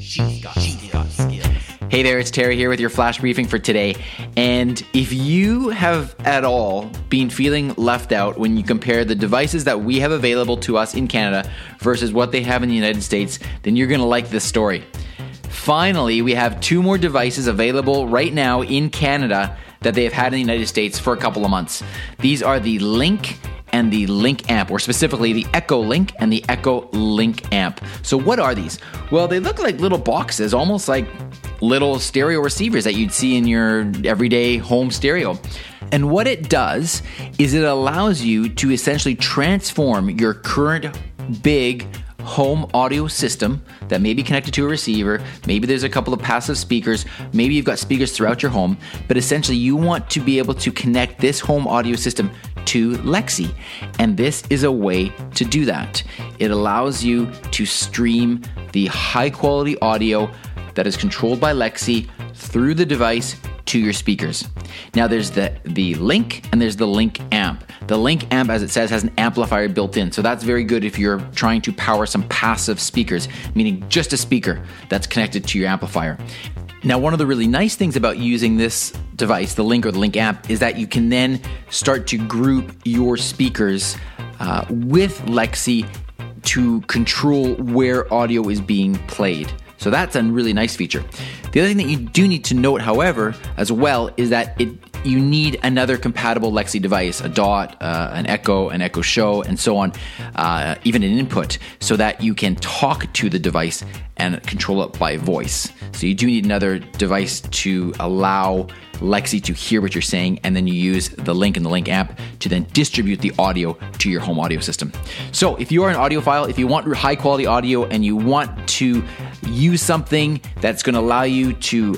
She's got, she's got skills. Hey there, it's Terry here with your flash briefing for today. And if you have at all been feeling left out when you compare the devices that we have available to us in Canada versus what they have in the United States, then you're going to like this story. Finally, we have two more devices available right now in Canada that they have had in the United States for a couple of months. These are the Link and the Link amp, or specifically the Echo Link and the Echo Link amp. So, what are these? Well, they look like little boxes, almost like little stereo receivers that you'd see in your everyday home stereo. And what it does is it allows you to essentially transform your current big home audio system that may be connected to a receiver. Maybe there's a couple of passive speakers. Maybe you've got speakers throughout your home, but essentially you want to be able to connect this home audio system to Lexi. And this is a way to do that. It allows you to stream the high quality audio that is controlled by Lexi through the device to your speakers. Now there's the the link and there's the link amp. The link amp as it says has an amplifier built in. So that's very good if you're trying to power some passive speakers, meaning just a speaker that's connected to your amplifier. Now, one of the really nice things about using this device, the Link or the Link amp, is that you can then start to group your speakers uh, with Lexi to control where audio is being played. So that's a really nice feature. The other thing that you do need to note, however, as well, is that it you need another compatible Lexi device, a dot, uh, an Echo, an Echo Show, and so on, uh, even an input, so that you can talk to the device and control it by voice. So you do need another device to allow Lexi to hear what you're saying, and then you use the link in the link amp to then distribute the audio to your home audio system. So if you are an audiophile, if you want high quality audio and you want to use something that's going to allow you to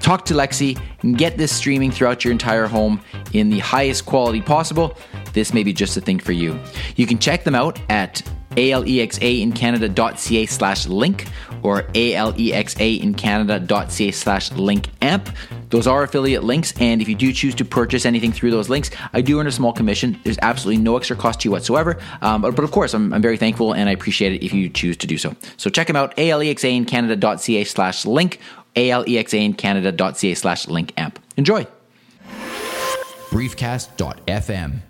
talk to Lexi and get this streaming throughout your entire home in the highest quality possible, this may be just a thing for you. You can check them out at alexaincanada.ca slash link or alexaincanada.ca slash link amp. Those are affiliate links, and if you do choose to purchase anything through those links, I do earn a small commission. There's absolutely no extra cost to you whatsoever, um, but, but, of course, I'm, I'm, very thankful and I appreciate it if you choose to do so. So check them out, alexaincanada.ca slash link, alexaincanada.ca slash link amp. Enjoy! Briefcast.fm